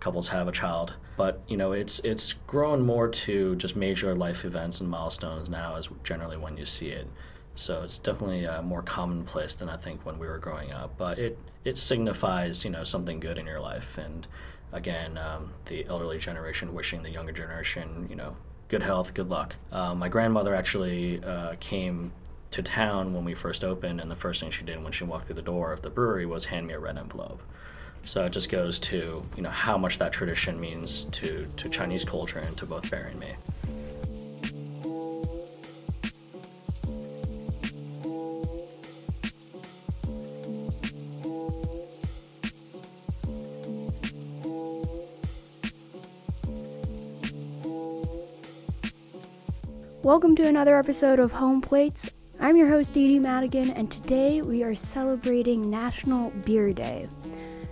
couples have a child. But you know, it's it's grown more to just major life events and milestones now, is generally when you see it. So it's definitely uh, more commonplace than I think when we were growing up. But it it signifies you know something good in your life, and again, um, the elderly generation wishing the younger generation you know good health, good luck. Uh, my grandmother actually uh, came to town when we first opened, and the first thing she did when she walked through the door of the brewery was hand me a red envelope. So it just goes to you know how much that tradition means to, to Chinese culture and to both Barry and me. Welcome to another episode of Home Plates. I'm your host, Dee Dee Madigan, and today we are celebrating National Beer Day.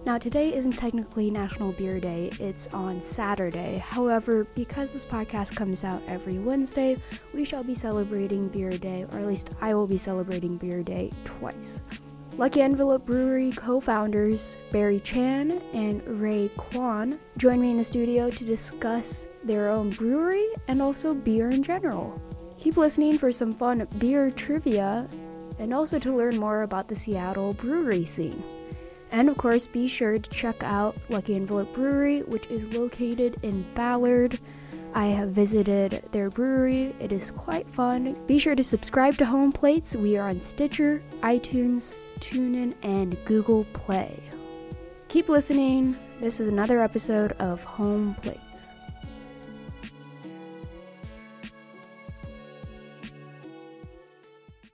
Now, today isn't technically National Beer Day, it's on Saturday. However, because this podcast comes out every Wednesday, we shall be celebrating Beer Day, or at least I will be celebrating Beer Day twice. Lucky Envelope Brewery co founders Barry Chan and Ray Kwan join me in the studio to discuss their own brewery and also beer in general. Keep listening for some fun beer trivia and also to learn more about the Seattle brewery scene. And of course, be sure to check out Lucky Envelope Brewery, which is located in Ballard. I have visited their brewery, it is quite fun. Be sure to subscribe to Home Plates. We are on Stitcher, iTunes, TuneIn, and Google Play. Keep listening. This is another episode of Home Plates.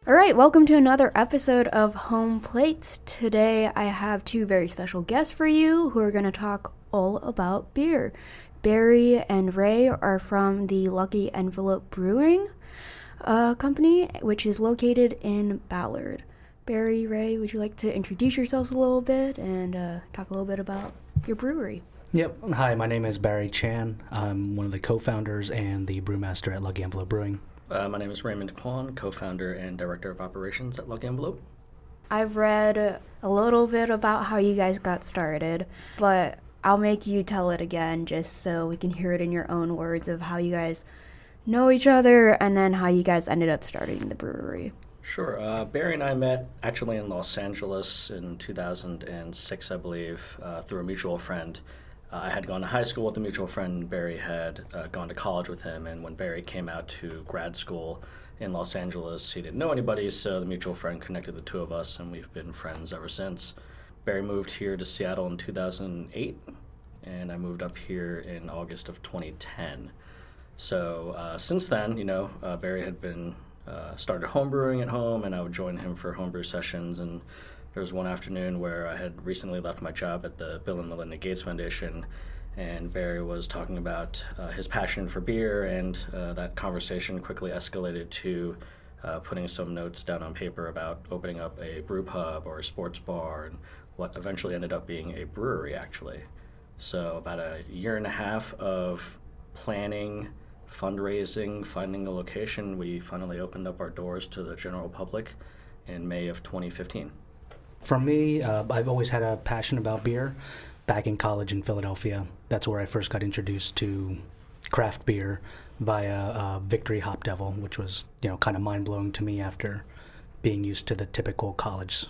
All right, welcome to another episode of Home Plates. Today I have two very special guests for you who are going to talk all about beer. Barry and Ray are from the Lucky Envelope Brewing uh, Company, which is located in Ballard. Barry, Ray, would you like to introduce yourselves a little bit and uh, talk a little bit about your brewery? Yep. Hi, my name is Barry Chan. I'm one of the co founders and the brewmaster at Lucky Envelope Brewing. Uh, my name is Raymond Kwan, co founder and director of operations at Lucky Envelope. I've read a little bit about how you guys got started, but I'll make you tell it again just so we can hear it in your own words of how you guys know each other and then how you guys ended up starting the brewery. Sure. Uh, Barry and I met actually in Los Angeles in 2006, I believe, uh, through a mutual friend. Uh, I had gone to high school with a mutual friend. Barry had uh, gone to college with him, and when Barry came out to grad school in Los Angeles, he didn't know anybody, so the mutual friend connected the two of us, and we've been friends ever since. Barry moved here to Seattle in 2008, and I moved up here in August of 2010. So uh, since then, you know, uh, Barry had been uh, started homebrewing at home, and I would join him for homebrew sessions and there was one afternoon where I had recently left my job at the Bill and Melinda Gates Foundation, and Barry was talking about uh, his passion for beer, and uh, that conversation quickly escalated to uh, putting some notes down on paper about opening up a brew pub or a sports bar, and what eventually ended up being a brewery, actually. So, about a year and a half of planning, fundraising, finding a location, we finally opened up our doors to the general public in May of 2015. For me, uh, I've always had a passion about beer. Back in college in Philadelphia, that's where I first got introduced to craft beer via uh, Victory Hop Devil, which was you know kind of mind blowing to me after being used to the typical college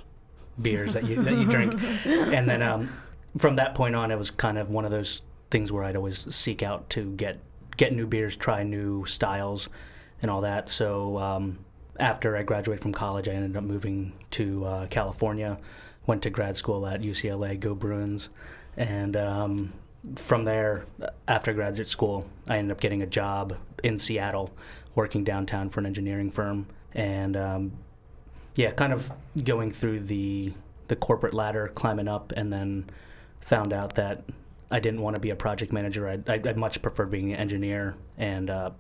beers that you that you drink. And then um, from that point on, it was kind of one of those things where I'd always seek out to get get new beers, try new styles, and all that. So um, after I graduated from college, I ended up moving to uh, California. Went to grad school at UCLA, Go Bruins, and um, from there, after graduate school, I ended up getting a job in Seattle, working downtown for an engineering firm, and um, yeah, kind of going through the the corporate ladder, climbing up, and then found out that I didn't want to be a project manager. I, I, much preferred being an engineer, and uh,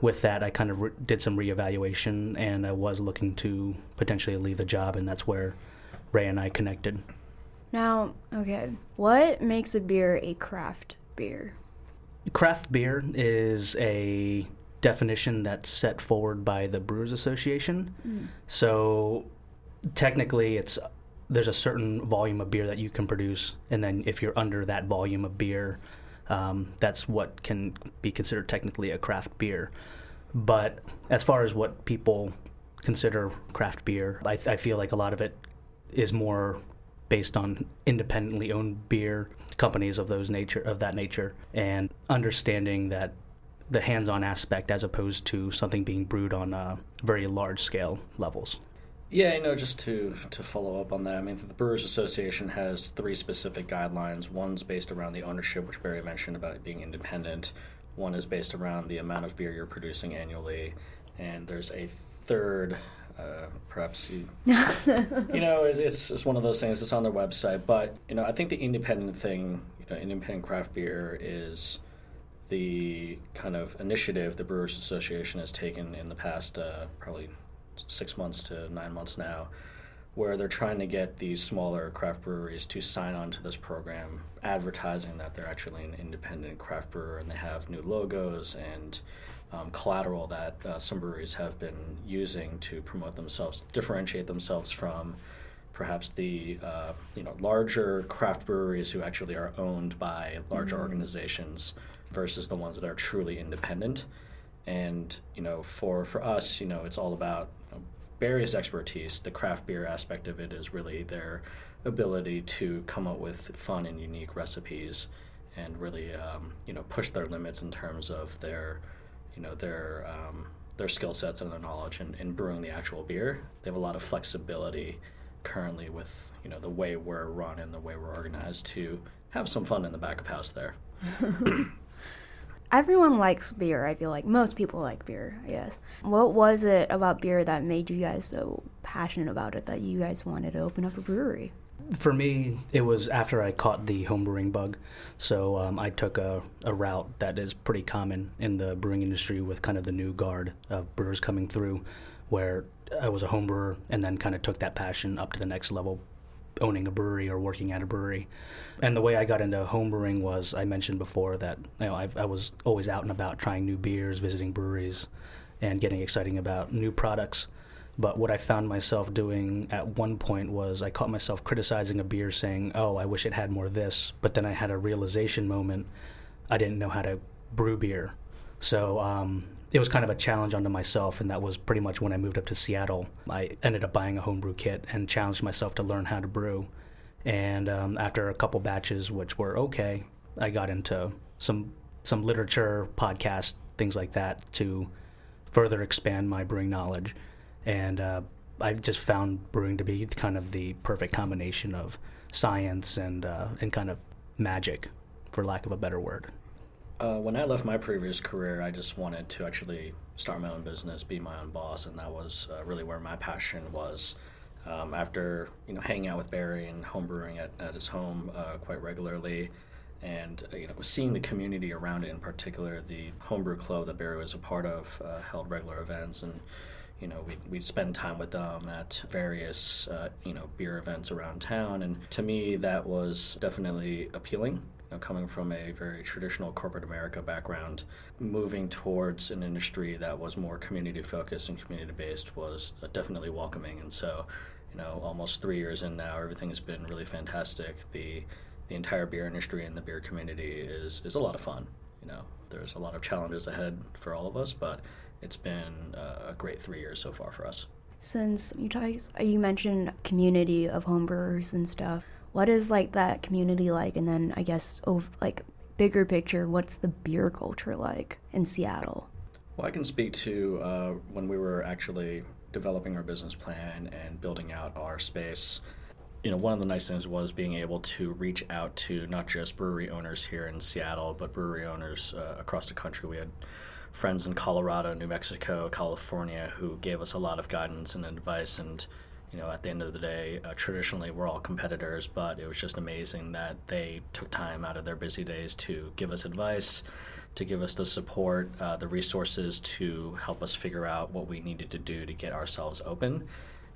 with that, I kind of re- did some reevaluation, and I was looking to potentially leave the job, and that's where Ray and I connected. Now, okay, what makes a beer a craft beer? Craft beer is a definition that's set forward by the Brewers Association. Mm. So technically, it's there's a certain volume of beer that you can produce, and then if you're under that volume of beer, um, that's what can be considered technically a craft beer. But as far as what people consider craft beer, I, I feel like a lot of it is more based on independently owned beer companies of those nature of that nature and understanding that the hands-on aspect as opposed to something being brewed on uh, very large scale levels. Yeah, you know, just to to follow up on that, I mean, the Brewers Association has three specific guidelines. One's based around the ownership, which Barry mentioned about it being independent. One is based around the amount of beer you're producing annually, and there's a third. Uh, perhaps you, you know, it's, it's one of those things. It's on their website, but you know, I think the independent thing, you know, independent craft beer is the kind of initiative the Brewers Association has taken in the past uh, probably six months to nine months now, where they're trying to get these smaller craft breweries to sign on to this program, advertising that they're actually an independent craft brewer and they have new logos and um, collateral that uh, some breweries have been using to promote themselves, differentiate themselves from perhaps the uh, you know larger craft breweries who actually are owned by larger mm-hmm. organizations versus the ones that are truly independent. And you know, for for us, you know, it's all about Barry's expertise. The craft beer aspect of it is really their ability to come up with fun and unique recipes, and really um, you know push their limits in terms of their you know their um, their skill sets and their knowledge in, in brewing the actual beer. They have a lot of flexibility currently with you know the way we're run and the way we're organized to have some fun in the back of house there. everyone likes beer. I feel like most people like beer. Yes. What was it about beer that made you guys so passionate about it that you guys wanted to open up a brewery? For me, it was after I caught the homebrewing bug. So um, I took a, a route that is pretty common in the brewing industry with kind of the new guard of brewers coming through, where I was a homebrewer and then kind of took that passion up to the next level owning a brewery or working at a brewery. And the way I got into homebrewing was I mentioned before that you know I, I was always out and about trying new beers, visiting breweries, and getting exciting about new products. But what I found myself doing at one point was I caught myself criticizing a beer, saying, "Oh, I wish it had more of this." But then I had a realization moment. I didn't know how to brew beer, so um, it was kind of a challenge unto myself, and that was pretty much when I moved up to Seattle. I ended up buying a homebrew kit and challenged myself to learn how to brew. And um, after a couple batches, which were okay, I got into some some literature, podcasts, things like that to further expand my brewing knowledge. And uh, I just found brewing to be kind of the perfect combination of science and uh, and kind of magic, for lack of a better word. Uh, when I left my previous career, I just wanted to actually start my own business, be my own boss, and that was uh, really where my passion was. Um, after you know hanging out with Barry and homebrewing at, at his home uh, quite regularly, and uh, you know seeing the community around it, in particular the homebrew club that Barry was a part of, uh, held regular events, and you know we'd, we'd spend time with them at various uh, you know beer events around town, and to me that was definitely appealing know, coming from a very traditional corporate America background, moving towards an industry that was more community focused and community based was uh, definitely welcoming. And so, you know, almost three years in now, everything has been really fantastic. The the entire beer industry and the beer community is is a lot of fun. You know, there's a lot of challenges ahead for all of us, but it's been uh, a great three years so far for us. Since you guys, you mentioned community of homebrewers and stuff, what is like that community like? And then i guess oh like bigger picture what's the beer culture like in seattle? Well i can speak to uh, when we were actually developing our business plan and building out our space you know one of the nice things was being able to reach out to not just brewery owners here in seattle but brewery owners uh, across the country. We had friends in colorado new mexico california who gave us a lot of guidance and advice and you know, at the end of the day, uh, traditionally we're all competitors, but it was just amazing that they took time out of their busy days to give us advice, to give us the support, uh, the resources to help us figure out what we needed to do to get ourselves open.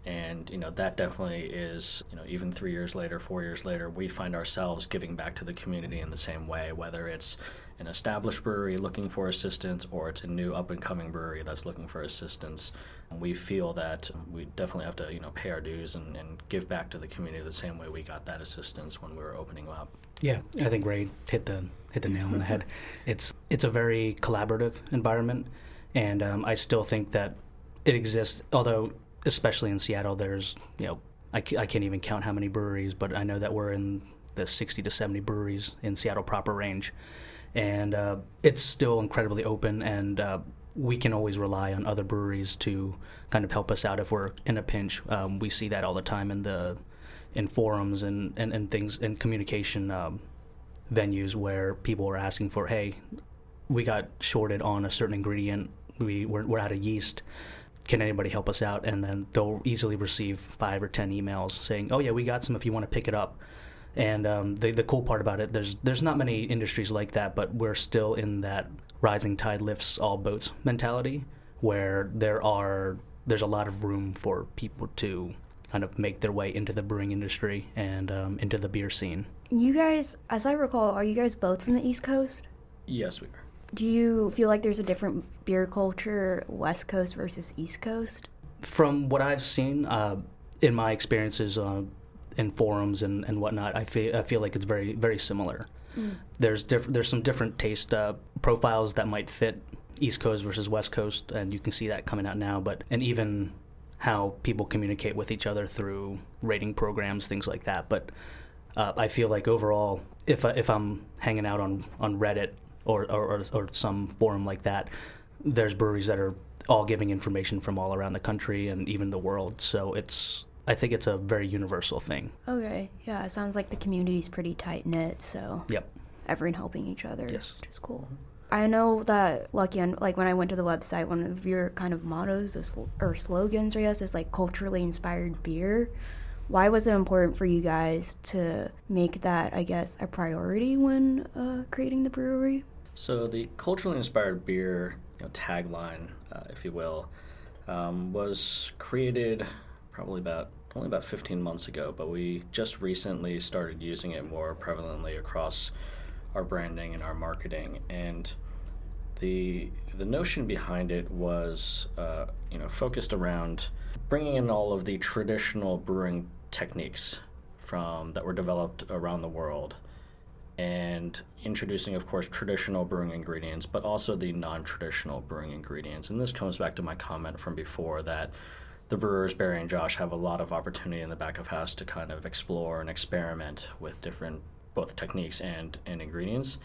And you know that definitely is you know even three years later, four years later, we find ourselves giving back to the community in the same way, whether it's an established brewery looking for assistance or it's a new up and coming brewery that's looking for assistance. We feel that we definitely have to, you know, pay our dues and, and give back to the community the same way we got that assistance when we were opening up. Yeah, I think Ray hit the hit the nail on the head. It's it's a very collaborative environment, and um, I still think that it exists. Although, especially in Seattle, there's you know I, I can't even count how many breweries, but I know that we're in the 60 to 70 breweries in Seattle proper range, and uh, it's still incredibly open and. Uh, we can always rely on other breweries to kind of help us out if we're in a pinch. Um, we see that all the time in the in forums and, and, and things and communication um, venues where people are asking for, hey, we got shorted on a certain ingredient. We we're, we're out of yeast. Can anybody help us out? And then they'll easily receive five or ten emails saying, "Oh yeah, we got some if you want to pick it up." And um, the the cool part about it, there's there's not many industries like that, but we're still in that rising tide lifts all boats mentality, where there are there's a lot of room for people to kind of make their way into the brewing industry and um, into the beer scene. You guys, as I recall, are you guys both from the East Coast? Yes, we are. Do you feel like there's a different beer culture, West Coast versus East Coast? From what I've seen uh, in my experiences uh, in forums and, and whatnot, I feel I feel like it's very very similar. Mm. There's diff- there's some different taste uh, profiles that might fit East Coast versus West Coast, and you can see that coming out now. But and even how people communicate with each other through rating programs, things like that. But uh, I feel like overall, if I, if I'm hanging out on on Reddit or, or or some forum like that, there's breweries that are all giving information from all around the country and even the world. So it's I think it's a very universal thing. Okay, yeah, it sounds like the community's pretty tight knit. So yep, everyone helping each other. Yes, which is cool. I know that Lucky, and like when I went to the website, one of your kind of mottos or slogans, I guess, is like culturally inspired beer. Why was it important for you guys to make that, I guess, a priority when uh, creating the brewery? So the culturally inspired beer you know, tagline, uh, if you will, um, was created probably about only about 15 months ago, but we just recently started using it more prevalently across our branding and our marketing. And the the notion behind it was, uh, you know, focused around bringing in all of the traditional brewing techniques from that were developed around the world and introducing, of course, traditional brewing ingredients, but also the non traditional brewing ingredients. And this comes back to my comment from before that the brewers, Barry and Josh, have a lot of opportunity in the back of house to kind of explore and experiment with different both techniques and, and ingredients.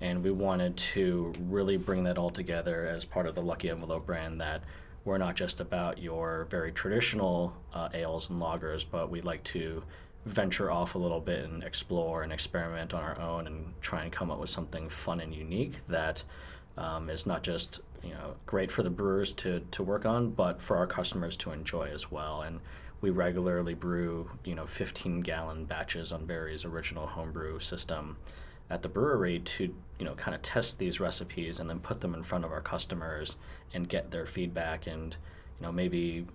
And we wanted to really bring that all together as part of the Lucky Envelope brand that we're not just about your very traditional uh, ales and lagers, but we like to venture off a little bit and explore and experiment on our own and try and come up with something fun and unique that um, is not just you know great for the brewers to, to work on, but for our customers to enjoy as well. And we regularly brew you know 15 gallon batches on Barry's original homebrew system at the brewery to you know kind of test these recipes and then put them in front of our customers and get their feedback. And you know maybe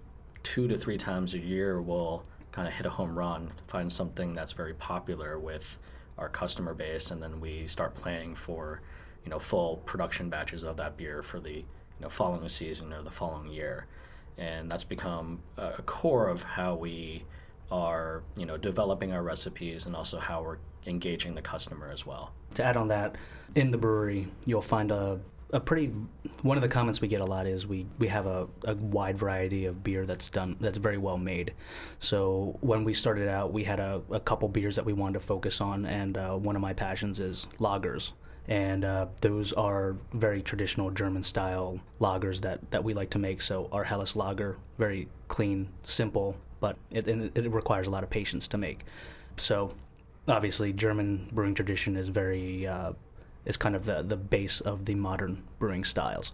two to three times a year we'll kind of hit a home run find something that's very popular with our customer base and then we start planning for you know full production batches of that beer for the you know following season or the following year and that's become a core of how we are you know developing our recipes and also how we're engaging the customer as well. To add on that, in the brewery, you'll find a a pretty one of the comments we get a lot is we we have a, a wide variety of beer that's done that's very well made so when we started out we had a, a couple beers that we wanted to focus on and uh, one of my passions is lagers and uh, those are very traditional German style lagers that, that we like to make. So our Helles lager, very clean, simple, but it, it requires a lot of patience to make. So obviously German brewing tradition is very uh, is kind of the the base of the modern brewing styles,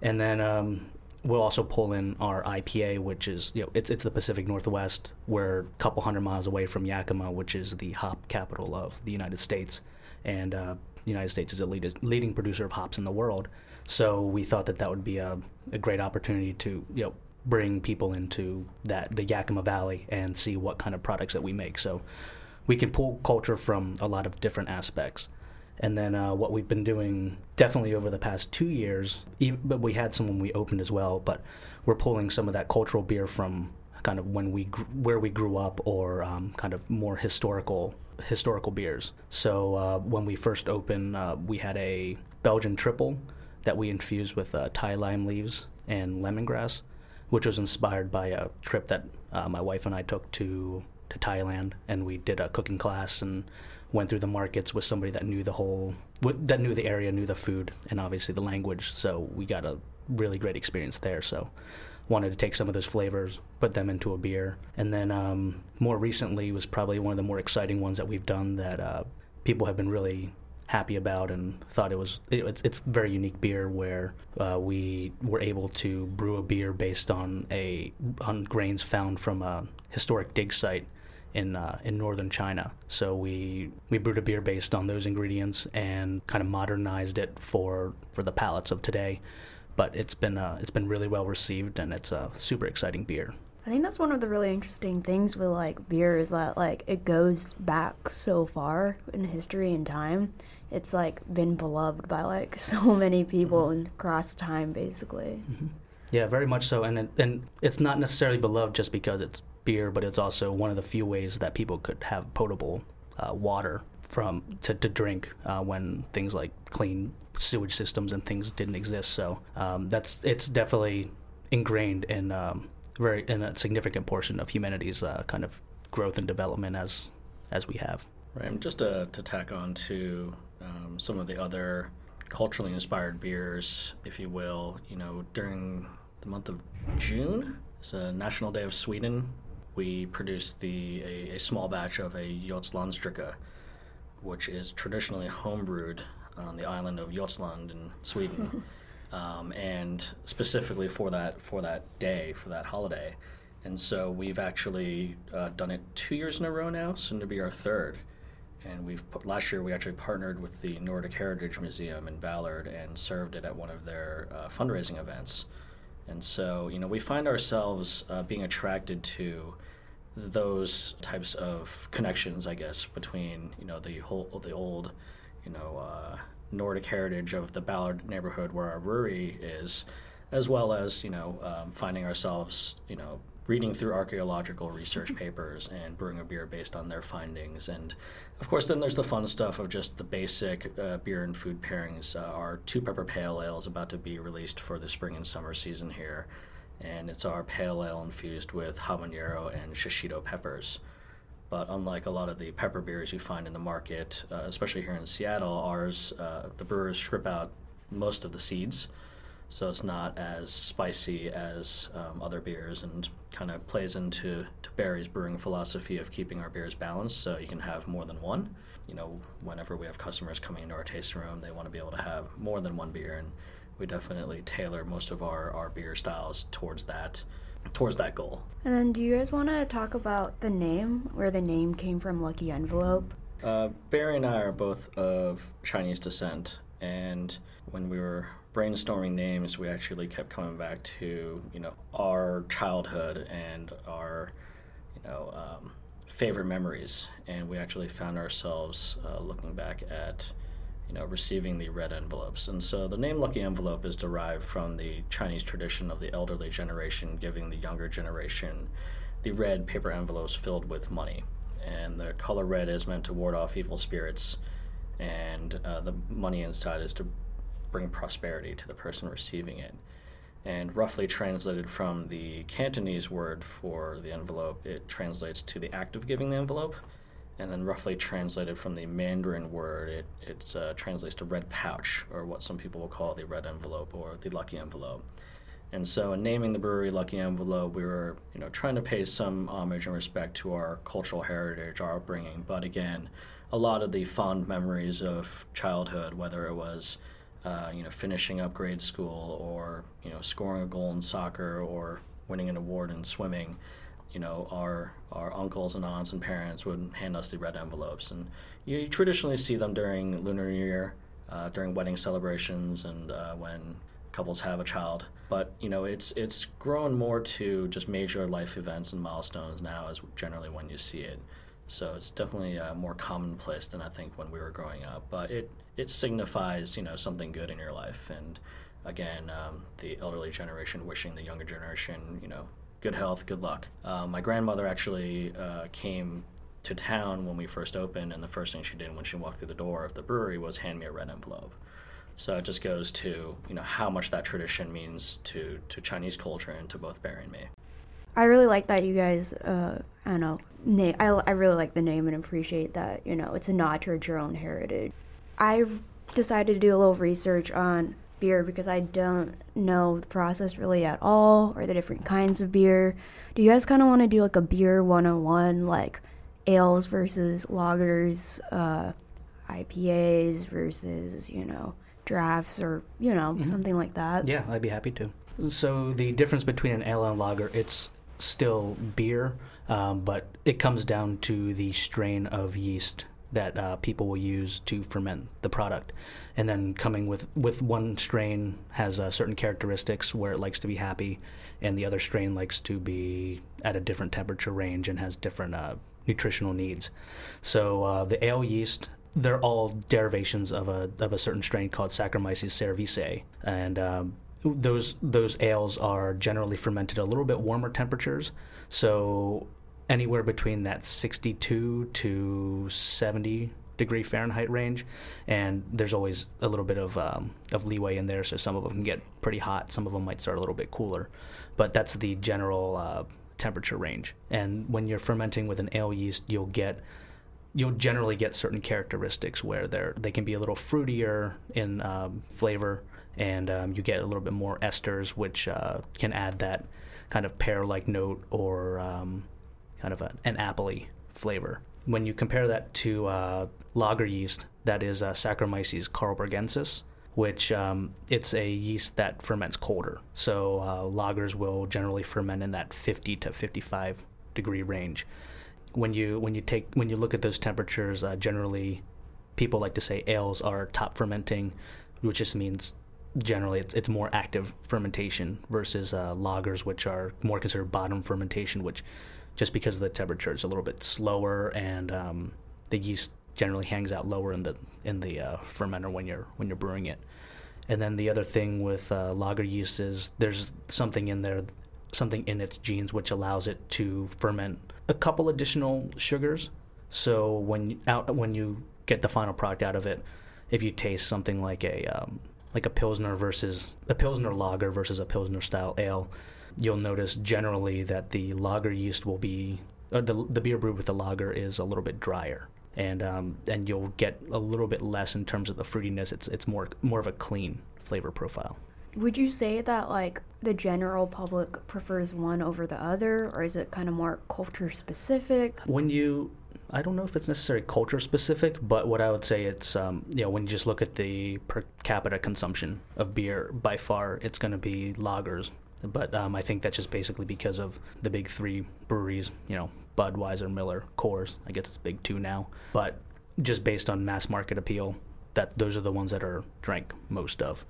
and then um, we'll also pull in our IPA, which is you know it's it's the Pacific Northwest. We're a couple hundred miles away from Yakima, which is the hop capital of the United States, and uh, the United States is a lead, leading producer of hops in the world. So we thought that that would be a, a great opportunity to you know bring people into that the Yakima Valley and see what kind of products that we make. So we can pull culture from a lot of different aspects. And then uh, what we've been doing definitely over the past two years, even, but we had some when we opened as well, but we're pulling some of that cultural beer from kind of when we gr- where we grew up or um, kind of more historical historical beers. So uh, when we first opened, uh, we had a Belgian triple that we infused with uh, Thai lime leaves and lemongrass, which was inspired by a trip that uh, my wife and I took to to Thailand, and we did a cooking class and went through the markets with somebody that knew the whole that knew the area, knew the food, and obviously the language. So we got a really great experience there. So wanted to take some of those flavors, put them into a beer, and then um, more recently was probably one of the more exciting ones that we've done that uh, people have been really happy about and thought it was it, it's, it's very unique beer where uh, we were able to brew a beer based on a on grains found from a historic dig site in uh, in northern China. So we we brewed a beer based on those ingredients and kind of modernized it for for the palates of today. But it's been uh, it's been really well received and it's a super exciting beer. I think that's one of the really interesting things with like beer is that like it goes back so far in history and time. It's like been beloved by like so many people mm-hmm. across time, basically. Mm-hmm. Yeah, very much so, and and it's not necessarily beloved just because it's beer, but it's also one of the few ways that people could have potable uh, water from to, to drink uh, when things like clean sewage systems and things didn't exist. So um, that's it's definitely ingrained in um, very in a significant portion of humanity's uh, kind of growth and development as as we have. Right, just to, to tack on to um, some of the other culturally inspired beers, if you will, you know, during the month of June, it's a National Day of Sweden we produced the a, a small batch of a Gotlandsdricka, which is traditionally homebrewed on the island of Gotland in Sweden, um, and specifically for that for that day for that holiday. And so we've actually uh, done it two years in a row now, soon to be our third. And we've put, last year we actually partnered with the Nordic Heritage Museum in Ballard and served it at one of their uh, fundraising events. And so, you know, we find ourselves uh, being attracted to those types of connections, I guess, between you know the whole the old, you know, uh, Nordic heritage of the Ballard neighborhood where our brewery is, as well as you know um, finding ourselves you know reading through archaeological research papers and brewing a beer based on their findings. And of course, then there's the fun stuff of just the basic uh, beer and food pairings. Uh, our two pepper pale ale is about to be released for the spring and summer season here. And it's our pale ale infused with habanero and shishito peppers. But unlike a lot of the pepper beers you find in the market, uh, especially here in Seattle, ours, uh, the brewers strip out most of the seeds so it's not as spicy as um, other beers and kind of plays into to Barry's brewing philosophy of keeping our beers balanced so you can have more than one. You know, whenever we have customers coming into our tasting room, they want to be able to have more than one beer, and we definitely tailor most of our, our beer styles towards that towards that goal. And then, do you guys want to talk about the name, where the name came from, Lucky Envelope? Uh, Barry and I are both of Chinese descent, and when we were brainstorming names, we actually kept coming back to you know our childhood and our you know um, favorite memories, and we actually found ourselves uh, looking back at you know receiving the red envelopes, and so the name Lucky Envelope is derived from the Chinese tradition of the elderly generation giving the younger generation the red paper envelopes filled with money, and the color red is meant to ward off evil spirits and uh, the money inside is to bring prosperity to the person receiving it. And roughly translated from the Cantonese word for the envelope, it translates to the act of giving the envelope. And then roughly translated from the Mandarin word, it, it uh, translates to red pouch, or what some people will call the red envelope or the lucky envelope. And so, in naming the brewery Lucky Envelope, we were, you know, trying to pay some homage and respect to our cultural heritage, our upbringing. But again, a lot of the fond memories of childhood, whether it was uh, you know, finishing up grade school or, you know, scoring a goal in soccer or winning an award in swimming, you know, our, our uncles and aunts and parents would hand us the red envelopes. And you traditionally see them during Lunar New Year, uh, during wedding celebrations, and uh, when couples have a child. But you know, it's it's grown more to just major life events and milestones now, is generally when you see it. So it's definitely uh, more commonplace than I think when we were growing up. But it, it signifies, you know, something good in your life. And again, um, the elderly generation wishing the younger generation, you know, good health, good luck. Uh, my grandmother actually uh, came to town when we first opened, and the first thing she did when she walked through the door of the brewery was hand me a red envelope. So it just goes to you know how much that tradition means to to Chinese culture and to both Barry and me. I really like that you guys. Uh, I don't know. I I really like the name and appreciate that. You know, it's a nod towards your own heritage. I've decided to do a little research on beer because I don't know the process really at all or the different kinds of beer. Do you guys kind of want to do like a beer 101 like ales versus lagers, uh, IPAs versus, you know, drafts or, you know, mm-hmm. something like that? Yeah, I'd be happy to. So the difference between an ale and lager, it's still beer, um, but it comes down to the strain of yeast that uh, people will use to ferment the product. And then coming with, with one strain has uh, certain characteristics where it likes to be happy, and the other strain likes to be at a different temperature range and has different uh, nutritional needs. So uh, the ale yeast, they're all derivations of a, of a certain strain called Saccharomyces cerevisiae. And um, those those ales are generally fermented a little bit warmer temperatures. So anywhere between that 62 to 70 degree Fahrenheit range, and there's always a little bit of um, of leeway in there. So some of them can get pretty hot, some of them might start a little bit cooler, but that's the general uh, temperature range. And when you're fermenting with an ale yeast, you'll get you'll generally get certain characteristics where they're they can be a little fruitier in um, flavor, and um, you get a little bit more esters, which uh, can add that kind of pear-like note or um, kind of a, an appley flavor. When you compare that to uh, lager yeast, that is uh, Saccharomyces carlsbergensis, which um, it's a yeast that ferments colder. So uh, lagers will generally ferment in that 50 to 55 degree range. When you when you take when you look at those temperatures, uh, generally people like to say ales are top fermenting, which just means generally it's, it's more active fermentation versus uh, lagers, which are more considered bottom fermentation, which just because the temperature is a little bit slower and um, the yeast generally hangs out lower in the in the uh, fermenter when you're when you're brewing it. And then the other thing with uh, lager yeast is there's something in there, something in its genes which allows it to ferment a couple additional sugars. So when out when you get the final product out of it, if you taste something like a um, like a pilsner versus a pilsner lager versus a pilsner style ale, you'll notice generally that the lager yeast will be, or the, the beer brewed with the lager is a little bit drier. And um, and you'll get a little bit less in terms of the fruitiness. It's it's more more of a clean flavor profile. Would you say that like the general public prefers one over the other, or is it kind of more culture specific? When you I don't know if it's necessarily culture specific, but what I would say it's um, you know when you just look at the per capita consumption of beer, by far it's going to be lagers but um, I think that's just basically because of the big three breweries, you know, Budweiser, Miller, Coors. I guess it's big two now. But just based on mass market appeal, that those are the ones that are drank most of.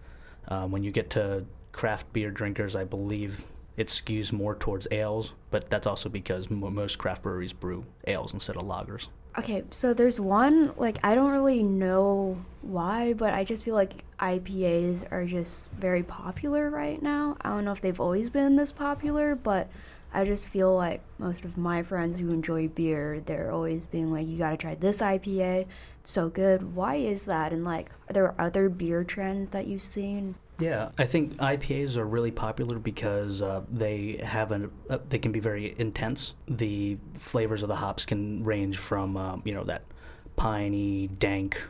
Um, when you get to craft beer drinkers, I believe it skews more towards ales, but that's also because m- most craft breweries brew ales instead of lagers. Okay, so there's one, like, I don't really know why, but I just feel like IPAs are just very popular right now. I don't know if they've always been this popular, but I just feel like most of my friends who enjoy beer, they're always being like, you gotta try this IPA. It's so good. Why is that? And, like, are there other beer trends that you've seen? Yeah, I think IPAs are really popular because uh, they have an uh, they can be very intense. The flavors of the hops can range from um, you know that piney, dank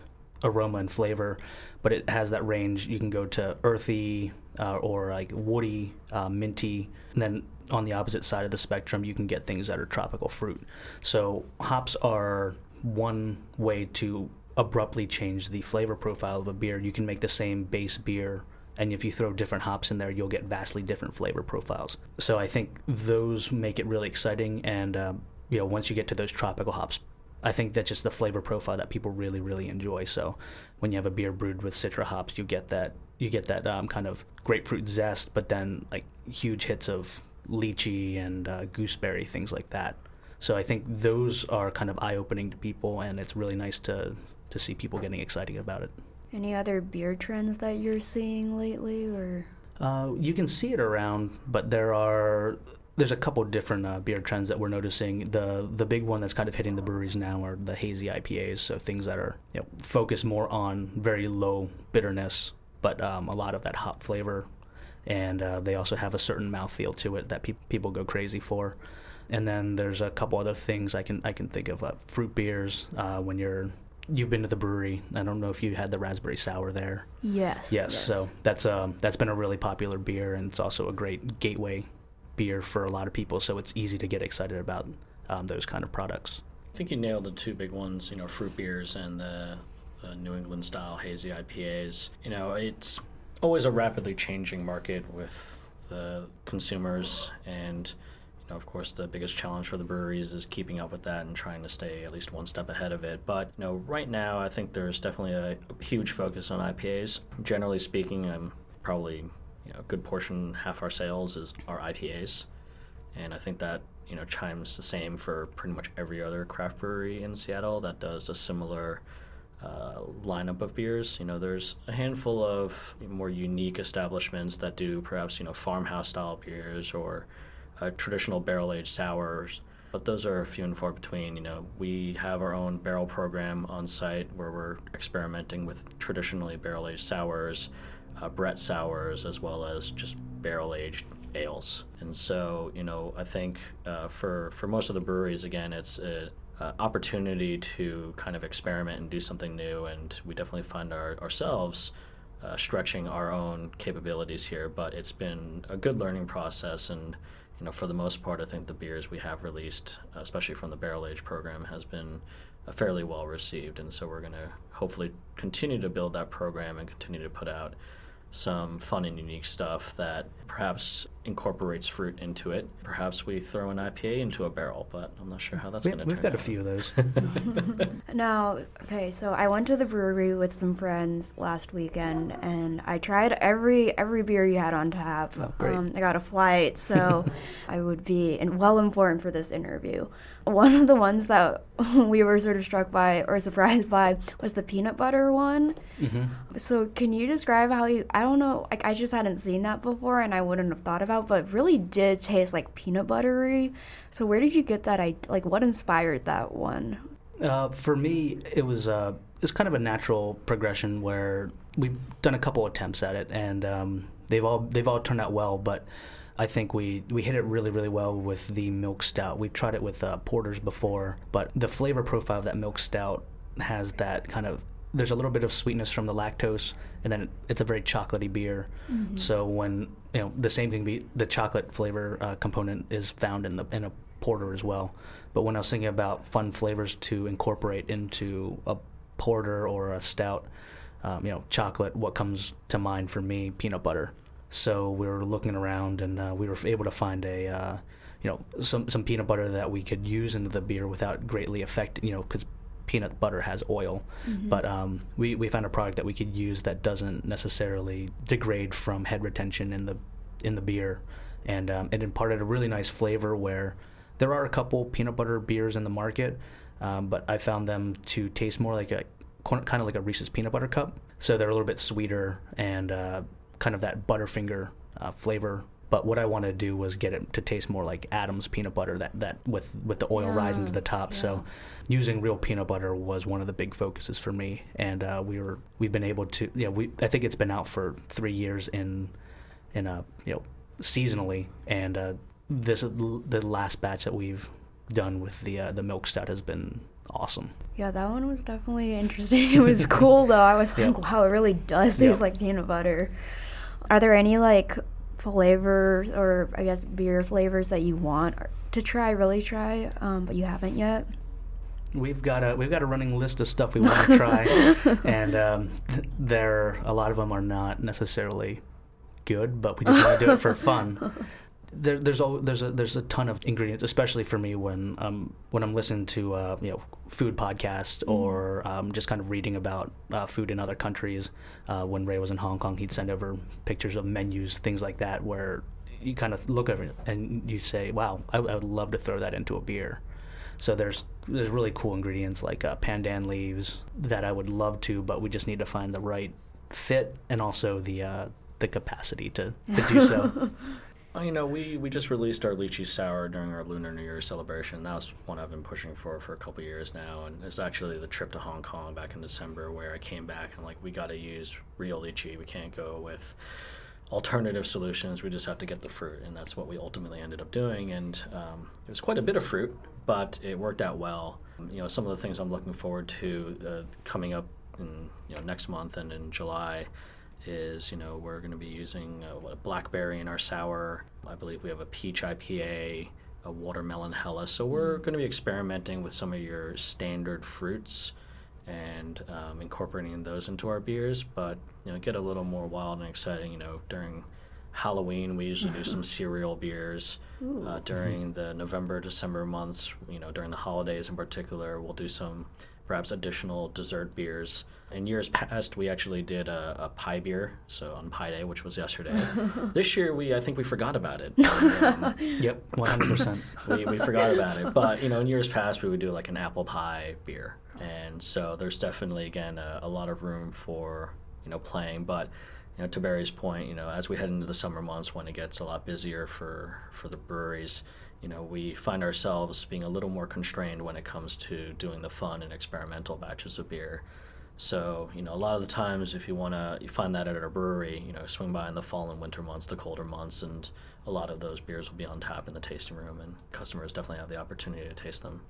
aroma and flavor, but it has that range. You can go to earthy uh, or like woody, uh, minty, and then on the opposite side of the spectrum, you can get things that are tropical fruit. So hops are one way to abruptly change the flavor profile of a beer. You can make the same base beer and if you throw different hops in there, you'll get vastly different flavor profiles. So I think those make it really exciting. And um, you know, once you get to those tropical hops, I think that's just the flavor profile that people really, really enjoy. So when you have a beer brewed with citra hops, you get that you get that um, kind of grapefruit zest, but then like huge hits of lychee and uh, gooseberry, things like that. So I think those are kind of eye opening to people, and it's really nice to to see people getting excited about it. Any other beer trends that you're seeing lately, or? Uh, you can see it around, but there are there's a couple different uh, beer trends that we're noticing. The the big one that's kind of hitting the breweries now are the hazy IPAs, so things that are you know, focused more on very low bitterness, but um, a lot of that hop flavor, and uh, they also have a certain mouthfeel to it that pe- people go crazy for. And then there's a couple other things I can I can think of, uh, fruit beers. Uh, when you're you've been to the brewery, I don't know if you had the raspberry sour there. Yes. Yes, so that's um that's been a really popular beer, and it's also a great gateway beer for a lot of people. So it's easy to get excited about um, those kind of products. I think you nailed the two big ones, you know, fruit beers and the, the New England style hazy IPAs. You know, it's always a rapidly changing market with the consumers and you know, of course, the biggest challenge for the breweries is keeping up with that and trying to stay at least one step ahead of it. But you know, right now, I think there's definitely a, a huge focus on IPAs. Generally speaking, I'm probably you know, a good portion, half our sales is our IPAs, and I think that you know chimes the same for pretty much every other craft brewery in Seattle that does a similar uh, lineup of beers. You know, there's a handful of more unique establishments that do perhaps you know farmhouse style beers or uh, traditional barrel aged sours. But those are a few and far between. You know, we have our own barrel program on site where we're experimenting with traditionally barrel aged sours, uh, Brett sours as well as just barrel aged ales. And so, you know, I think uh, for for most of the breweries, again, it's an opportunity to kind of experiment and do something new. And we definitely find our, ourselves uh, stretching our own capabilities here. But it's been a good learning process and. You know, for the most part, I think the beers we have released, especially from the barrel age program, has been uh, fairly well received, and so we're going to hopefully continue to build that program and continue to put out some fun and unique stuff that perhaps incorporates fruit into it. Perhaps we throw an IPA into a barrel, but I'm not sure how that's we, going to We've got out. a few of those. Now, okay, so I went to the brewery with some friends last weekend, and I tried every every beer you had on tap. Oh, great. Um, I got a flight, so I would be in, well informed for this interview. One of the ones that we were sort of struck by or surprised by was the peanut butter one. hmm So, can you describe how you? I don't know. Like, I just hadn't seen that before, and I wouldn't have thought about. But really did taste like peanut buttery. So, where did you get that? I like what inspired that one? Uh, for me, it was uh, it's kind of a natural progression where we've done a couple attempts at it, and um, they've all they've all turned out well. But I think we we hit it really really well with the milk stout. We've tried it with uh, porters before, but the flavor profile of that milk stout has that kind of there's a little bit of sweetness from the lactose, and then it's a very chocolatey beer. So when you know the same can be the chocolate flavor uh, component is found in the in a porter as well. But when I was thinking about fun flavors to incorporate into a porter or a stout, um, you know, chocolate, what comes to mind for me? Peanut butter. So we were looking around, and uh, we were able to find a, uh, you know, some some peanut butter that we could use into the beer without greatly affecting, you know, because peanut butter has oil. But um, we we found a product that we could use that doesn't necessarily degrade from head retention in the in the beer, and um, it imparted a really nice flavor where there are a couple peanut butter beers in the market, um, but I found them to taste more like a kind of like a Reese's peanut butter cup. So they're a little bit sweeter and uh, kind of that Butterfinger uh, flavor. But what I wanted to do was get it to taste more like Adams peanut butter, that, that with with the oil rising to the top. So using real peanut butter was one of the big focuses for me, and uh, we were we've been able to you know we I think it's been out for three years in in a you know seasonally, and uh, this the last batch that we've done with the uh, the milk stout has been awesome. Yeah, that one was definitely interesting. It was cool though. I was Yeah. like, wow, it really does Yeah. taste like peanut butter. Are there any like flavors or I guess beer flavors that you want to try, really try, um, but you haven't yet? We've got a we've got a running list of stuff we want to try, and um, there a lot of them are not necessarily good, but we just want to do it for fun. There, there's there's a there's a ton of ingredients, especially for me when um when I'm listening to uh, you know food podcasts or um, just kind of reading about uh, food in other countries. Uh, when Ray was in Hong Kong, he'd send over pictures of menus, things like that, where you kind of look at it and you say, "Wow, I, I would love to throw that into a beer." So there's there's really cool ingredients like uh, pandan leaves that I would love to, but we just need to find the right fit and also the uh, the capacity to, to do so. Well, you know, we, we just released our lychee sour during our Lunar New Year celebration. That was one I've been pushing for for a couple years now, and it's actually the trip to Hong Kong back in December where I came back and like we got to use real lychee. We can't go with alternative solutions. We just have to get the fruit, and that's what we ultimately ended up doing. And um, it was quite a bit of fruit, but it worked out well. You know, some of the things I'm looking forward to uh, coming up in you know next month and in July is you know we're going to be using a, a blackberry in our sour. I believe we have a peach IPA, a watermelon Helles. So we're going to be experimenting with some of your standard fruits and um, incorporating those into our beers, but you know get a little more wild and exciting. You know during Halloween we usually do some cereal beers. Uh, during the November December months, you know during the holidays in particular, we'll do some perhaps additional dessert beers. In years past, we actually did a, a pie beer, so on Pie Day, which was yesterday. this year, we I think we forgot about it. Um, yep, 100%. we, we forgot about it. But you know, in years past, we would do like an apple pie beer, and so there's definitely again a, a lot of room for you know playing. But you know, to Barry's point, you know, as we head into the summer months when it gets a lot busier for for the breweries, you know, we find ourselves being a little more constrained when it comes to doing the fun and experimental batches of beer. So, you know, a lot of the times, if you want to, you find that at our brewery, you know, swing by in the fall and winter months, the colder months, and a lot of those beers will be on tap in the tasting room, and customers definitely have the opportunity to taste them.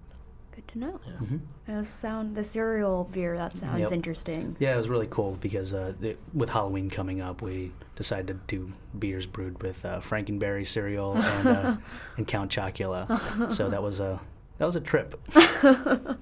Good to know. Yeah. hmm And sound the cereal beer. That sounds Yep. interesting. Yeah, it was really cool because uh, it, with Halloween coming up, we decided to do beers brewed with uh, Frankenberry cereal and, uh, and Count Chocula. So that was a that was a trip.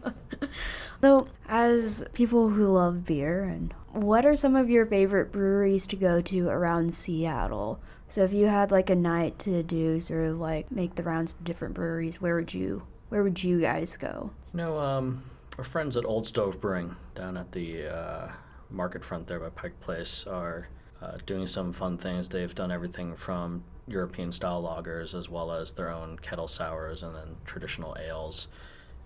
So, as people who love beer, and what are some of your favorite breweries to go to around Seattle? So, if you had like a night to do sort of like make the rounds to different breweries, where would you where would you guys go? You know, um, our friends at Old Stove Brewing down at the uh, market front there by Pike Place are uh, doing some fun things. They've done everything from European style lagers as well as their own kettle sours and then traditional ales.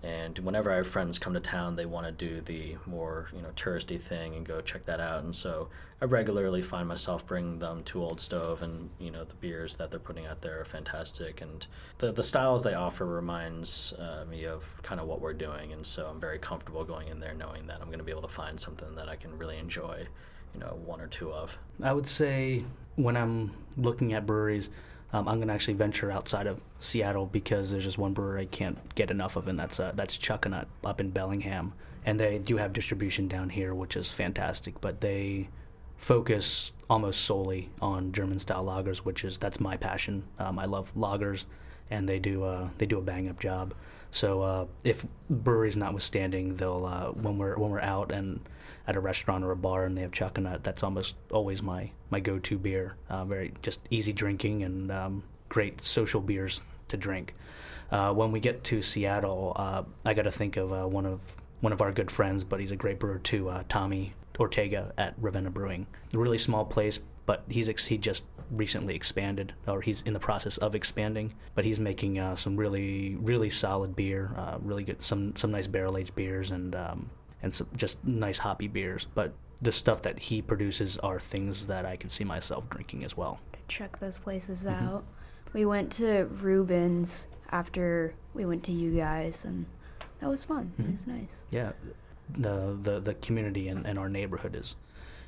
And whenever have friends come to town, they want to do the more you know touristy thing and go check that out. And so I regularly find myself bringing them to Old Stove, and you know the beers that they're putting out there are fantastic, and the the styles they offer reminds uh, me of kind of what we're doing. And so I'm very comfortable going in there knowing that I'm going to be able to find something that I can really enjoy, you know, one or two of. I would say when I'm looking at breweries, um, I'm going to actually venture outside of Seattle because there's just one brewery I can't get enough of, and that's uh, that's Chuckanut up in Bellingham, and they do have distribution down here, which is fantastic. But they focus almost solely on German style lagers, which is that's my passion. Um, I love lagers, and they do uh, they do a bang up job. So uh, if breweries notwithstanding, they'll uh, when we're when we're out and at a restaurant or a bar and they have Chuckanut, that's almost always my my go to beer. Uh, very just easy drinking and um, great social beers to drink. Uh, when we get to Seattle, uh, I got to think of uh, one of one of our good friends, but he's a great brewer too, Tommy Ortega at Ravenna Brewing. A really small place, but he's he just recently expanded, or he's in the process of expanding. But he's making uh, some really really solid beer, uh, really good some some nice barrel aged beers and um, and some just nice hoppy beers. But the stuff that he produces are things that I can see myself drinking as well. Check those places Mhm. out. We went to Reuben's after we went to you guys, and that was fun. It Mhm. was nice. Yeah, the the the community in, in our neighborhood is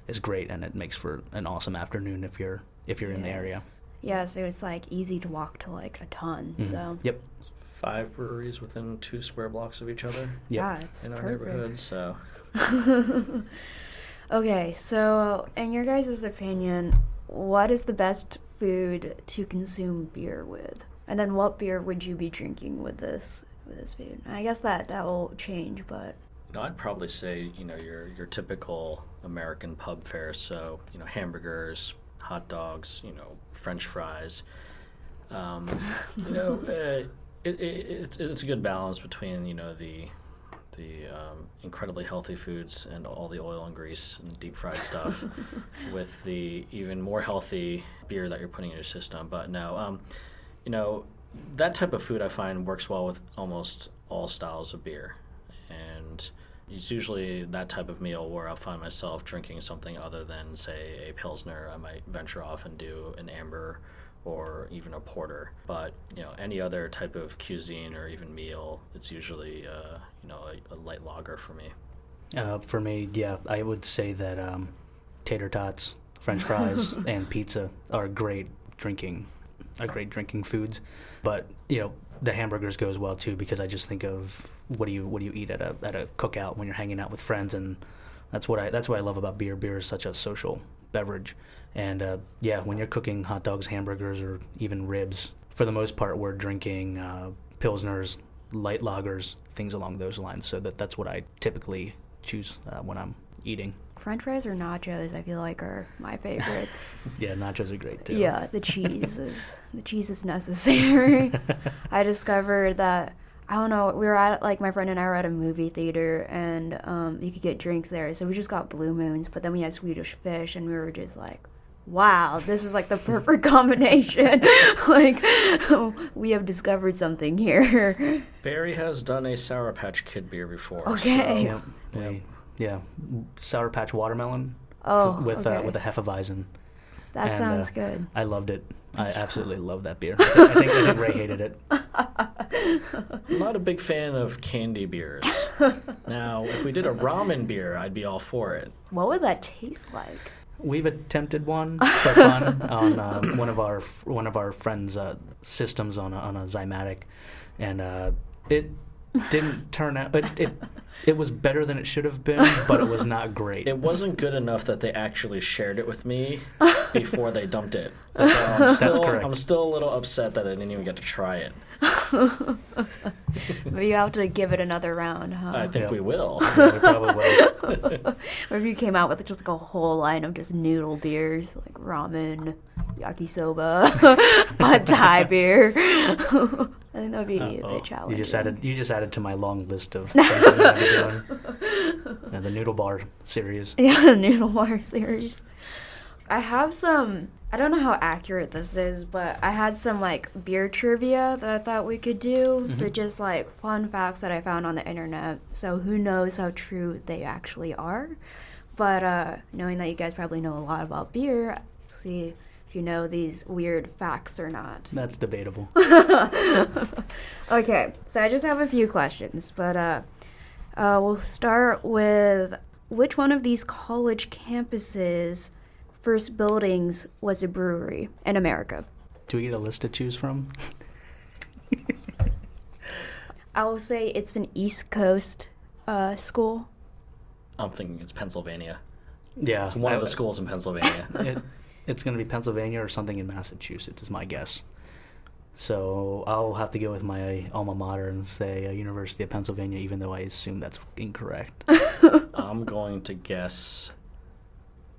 is great, and it makes for an awesome afternoon if you're if you're in the area. Yes. Yes, it was like easy to walk to like a ton. Mhm. So Yep. Five breweries within two square blocks of each other Yep. yeah, it's in our perfect. neighborhood. So okay, so in your guys' opinion, what is the best food to consume beer with? And then what beer would you be drinking with this with this food? I guess that that will change, but No, I'd probably say you know your your typical American pub fare. So you know hamburgers, hot dogs, you know French fries. Um, you know, uh, it, it, it's it's a good balance between you know the the um, incredibly healthy foods and all the oil and grease and deep fried stuff with the even more healthy beer that you're putting in your system. But no, um, you know, that type of food I find works well with almost all styles of beer. And it's usually that type of meal where I'll find myself drinking something other than, say, a Pilsner. I might venture off and do an amber or even a porter. But, you know, any other type of cuisine or even meal, it's usually, uh, you know, a, a, light lager for me. Uh, for me, yeah, I would say that um, tater tots, French fries, and pizza are great drinking, are great drinking foods. But you know, the hamburgers go as well too because I just think of what do you what do you eat at a at a cookout when you're hanging out with friends, and that's what I that's what I love about beer. Beer is such a social beverage, and uh, yeah, when you're cooking hot dogs, hamburgers, or even ribs, for the most part, we're drinking uh, pilsners, light lagers, things along those lines. So that that's what I typically choose uh, when I'm eating. French fries or nachos, I feel like are my favorites. yeah, nachos are great too. Yeah, the cheese is the cheese is necessary. I discovered that I don't know. We were at like my friend and I were at a movie theater, and um, you could get drinks there. So we just got Blue Moons, but then we had Swedish Fish, and we were just like, "Wow, this was like the perfect combination." like, we have discovered something here. Barry has done a Sour Patch Kid beer before. Okay. So, yep. yep. Yeah, Sour Patch watermelon. Oh, with uh, okay. uh, with a Hefeweizen. That and, sounds uh, good. I loved it. I absolutely love that beer. I think, I think, I think Ray hated it. I'm not a big fan of candy beers. now, if we did a ramen beer, I'd be all for it. What would that taste like? We've attempted one for fun on uh, one of our one of our friends' uh, systems on a, on a Zymatic, and uh, it didn't turn out. It, it it was better than it should have been, but it was not great. It wasn't good enough that they actually shared it with me before they dumped it. So I'm still, That's correct. I'm still a little upset that I didn't even get to try it. But you have to give it another round, huh? I think Yeah. we will. Yeah, we probably will. Or if you came out with just like a whole line of just noodle beers, like ramen, yakisoba, pad thai beer. I think that would be a Uh-oh. bit challenging. You just added you just added to my long list of things that we gotta be doing. And the noodle bar series. Yeah, the noodle bar series. I have some. I don't know how accurate this is, but I had some like beer trivia that I thought we could do. So just like fun facts that I found on the internet. So who knows how true they actually are? But uh, knowing that you guys probably know a lot about beer, let's see if you know these weird facts or not. That's debatable. Okay, so I just have a few questions, but uh, uh, we'll start with which one of these college campuses' first buildings was a brewery in America? Do we get a list to choose from? I will say it's an East Coast uh, school. I'm thinking it's Pennsylvania. Yeah, It's one of the schools in Pennsylvania. It, it's going to be Pennsylvania or something in Massachusetts, is my guess. So I'll have to go with my alma mater and say uh, University of Pennsylvania, even though I assume that's incorrect. I'm going to guess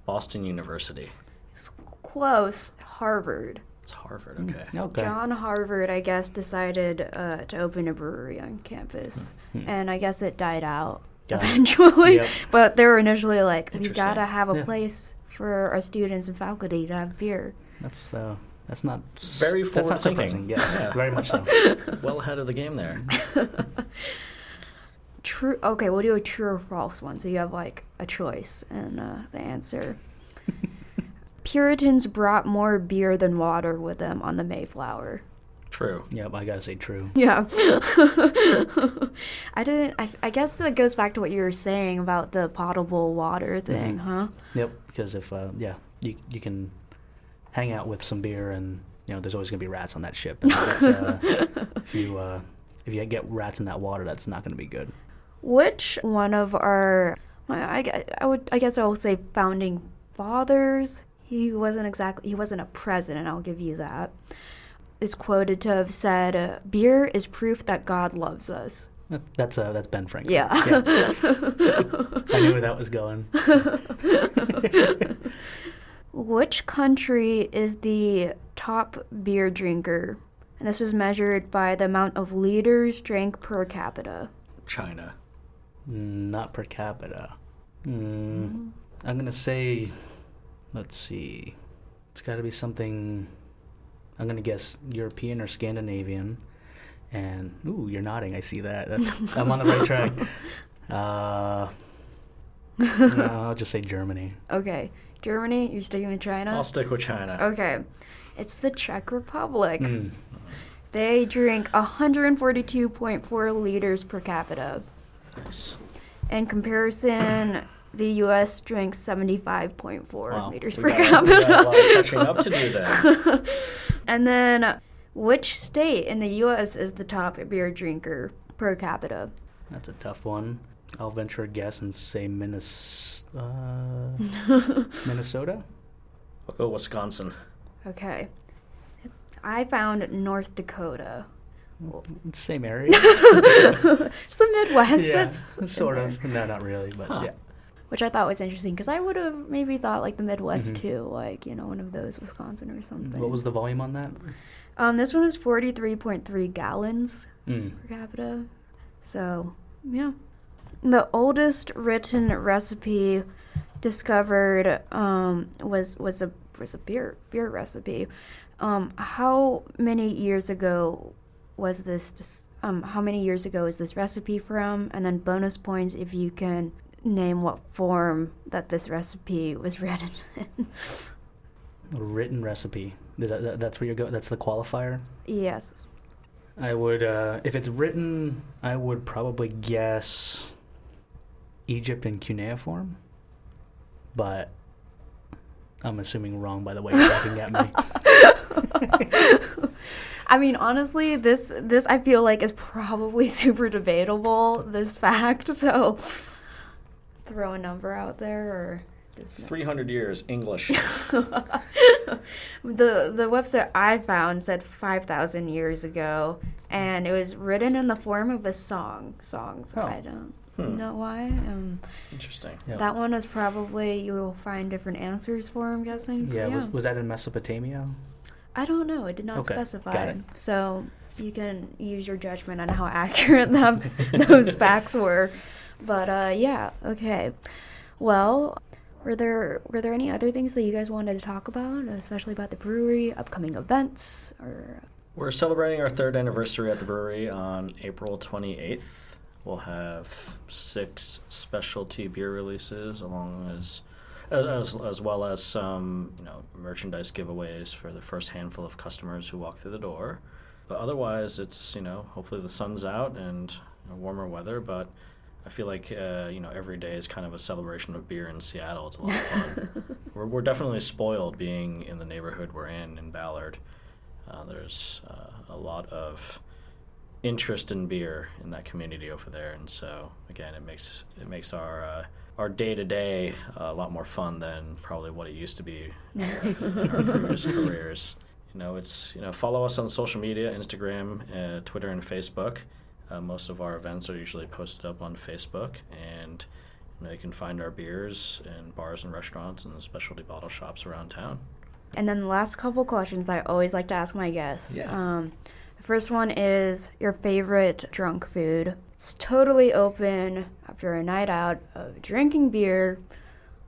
Boston University. S- Close, Harvard. It's Harvard, okay. Okay. John Harvard, I guess, decided uh, to open a brewery on campus, Hmm. and I guess it died out Got eventually. Yep. But they were initially like, we gotta have a Yeah. place for our students and faculty to have beer. That's uh, that's not s- Very that's not forward-thinking. surprising. Yes, Yeah. very much so. Well ahead of the game there. True. Okay, we'll do a true or false one. So you have like a choice and uh, the answer. Puritans brought more beer than water with them on the Mayflower. True. Yep, I gotta say true. Yeah. I didn't. I, I guess that goes back to what you were saying about the potable water thing, Mhm. huh? Yep, because if uh, yeah, you you can hang out with some beer, and you know there's always gonna be rats on that ship. And that's, uh, if you uh, if you get rats in that water, that's not gonna be good. Which one of our, I, I, I would, I guess I will say founding fathers. He wasn't exactly, he wasn't a president. I'll give you that. Is quoted to have said, uh, "Beer is proof that God loves us." That's uh, that's Ben Franklin. Yeah. I knew where that was going. Which country is the top beer drinker? And this was measured by the amount of liters drank per capita. China. Mm, Not per capita. Mm, I'm gonna say, let's see, it's got to be something. I'm gonna guess European or Scandinavian, And ooh, you're nodding. I see that. That's, I'm on the right track. Uh, no, I'll just say Germany. Okay, Germany. You're sticking with China. I'll stick with China. Okay, it's the Czech Republic. Mm. They drink 142.4 liters per capita. Nice. In comparison, the U.S. drinks 75.4 Wow. liters We per got- we got a capita. lot catching up to do then. and then, which state in the U.S. is the top beer drinker per capita? That's a tough one. I'll venture a guess and say Minnes- uh, Minnesota. I'll go Wisconsin. Okay. I found North Dakota. Same area. It's the Midwest. yeah, It's sort of. No, not really, but Huh. yeah. Which I thought was interesting because I would have maybe thought like the Midwest Mhm. too, like you know one of those Wisconsin or something. What was the volume on that? Um, this one is forty three point three gallons Mm. per capita. So yeah, the oldest written recipe discovered um, was was a was a beer beer recipe. Um, how many years ago was this? Um, how many years ago is this recipe from? And then bonus points if you can name what form that this recipe was written in. Written recipe. Is that, that that's where you go? That's the qualifier. yes. I would, uh, if it's written, I would probably guess Egypt in cuneiform, but I'm assuming wrong by the way you're looking at me. I mean, honestly, this this I feel like is probably super debatable. This fact, so throw a number out there or just 300 years, English. the the website I found said five thousand years ago, and it was written in the form of a song. Songs. Oh. I don't Hmm. know why. Um, Interesting. Yeah. That one is probably you will find different answers for. I'm guessing. Yeah, Was, was that in Mesopotamia? I don't know. It did not Okay, got specify. it. So you can use your judgment on how accurate that, those facts were. But uh, yeah, okay. Well, were there were there any other things that you guys wanted to talk about, especially about the brewery, upcoming events, or We're celebrating our third anniversary at the brewery on April 28th. We'll have six specialty beer releases, along as as, as well as some you know merchandise giveaways for the first handful of customers who walk through the door. But otherwise, it's you know hopefully the sun's out and you know, warmer weather. But I feel like uh, you know every day is kind of a celebration of beer in Seattle. It's a lot of fun. we're, we're definitely spoiled being in the neighborhood we're in in Ballard. Uh, there's uh, a lot of interest in beer in that community over there, and so again, it makes it makes our uh, our day to day a lot more fun than probably what it used to be in our previous careers. You know, it's you know follow us on social media, Instagram, uh, Twitter, and Facebook. Uh, most of our events are usually posted up on Facebook, and you, know, you can find our beers in bars and restaurants and specialty bottle shops around town. And then the last couple questions that I always like to ask my guests. Yeah. Um, the first one is your favorite drunk food. It's totally open after a night out of drinking beer.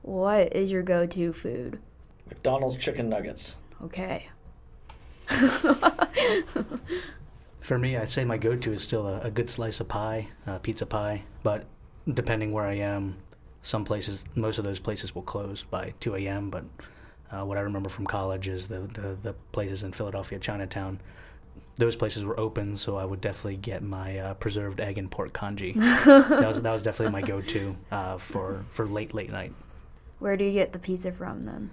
What is your go-to food? McDonald's chicken nuggets. Okay. For me, I'd say my go-to is still a, a good slice of pie, uh, pizza pie. But depending where I am, some places, most of those places will close by 2 a.m. But uh, what I remember from college is the, the, the places in Philadelphia, Chinatown, those places were open, so I would definitely get my uh, preserved egg and pork congee. that was that was definitely my go-to uh, for for late late night. Where do you get the pizza from then?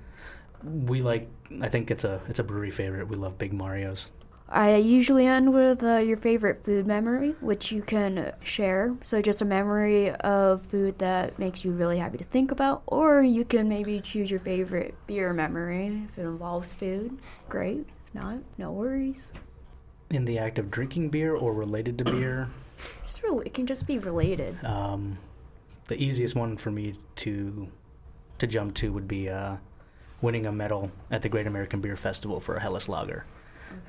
We like, I think it's a it's a brewery favorite. We love Big Mario's. I usually end with uh, your favorite food memory, which you can share. So, just a memory of food that makes you really happy to think about, or you can maybe choose your favorite beer memory if it involves food. Great. If not, no worries. In the act of drinking beer or related to beer, Just re- it can just be related. um, the easiest one for me to to jump to would be uh, winning a medal at the Great American Beer Festival for a Helles Lager.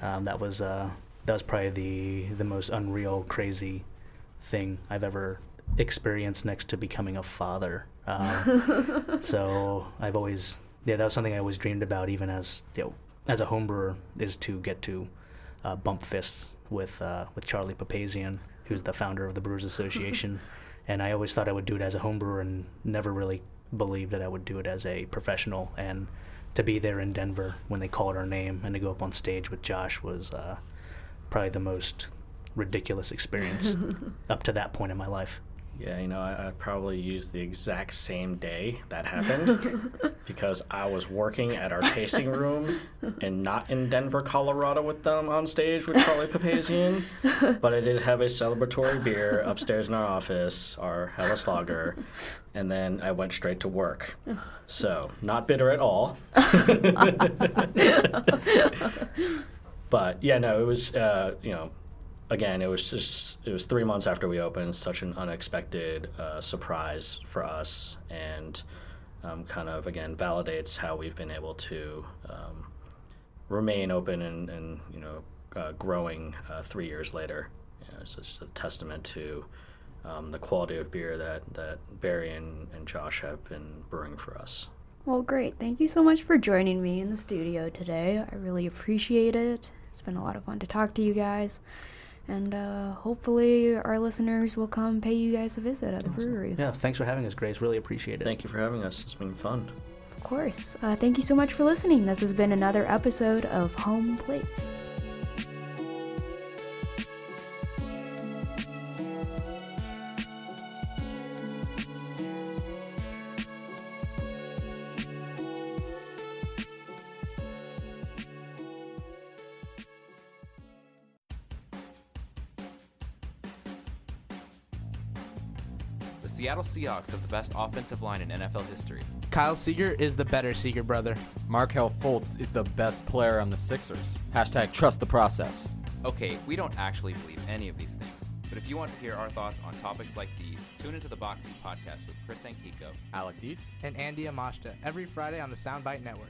Um, that was uh, that was probably the the most unreal, crazy thing I've ever experienced next to becoming a father. Um, so I've always yeah that was something I always dreamed about even as you know as a home brewer is to get to uh, bump fists with uh, with Charlie Papazian, who's the founder of the Brewers Association. and I always thought I would do it as a home brewer, and never really believed that I would do it as a professional. And to be there in Denver when they called our name and to go up on stage with Josh was uh, probably the most ridiculous experience up to that point in my life. Yeah, you know, I, I probably used the exact same day that happened because I was working at our tasting room and not in Denver, Colorado with them on stage with Charlie Papazian. But I did have a celebratory beer upstairs in our office, our Helles Lager, and then I went straight to work. So, not bitter at all. but yeah, no, it was, uh, you know, again, it was just it was three months after we opened, such an unexpected uh, surprise for us, and um, kind of again validates how we've been able to um, remain open and, and you know uh, growing uh, three years later. You know, it's just a testament to um, the quality of beer that that Barry and, and Josh have been brewing for us. Well, great. Thank you so much for joining me in the studio today. I really appreciate it. It's been a lot of fun to talk to you guys. And uh, hopefully, our listeners will come pay you guys a visit at the brewery. Yeah, thanks for having us, Grace. Really appreciate it. Thank you for having us. It's been fun. Of course. Uh, thank you so much for listening. This has been another episode of Home Plates. Seattle Seahawks have the best offensive line in NFL history. Kyle Seager is the better Seager brother. Markelle Fultz is the best player on the Sixers. Hashtag trust the process. Okay, we don't actually believe any of these things. But if you want to hear our thoughts on topics like these, tune into the Boxing Podcast with Chris Ankiko. Alec Dietz. And Andy Amashta every Friday on the Soundbite Network.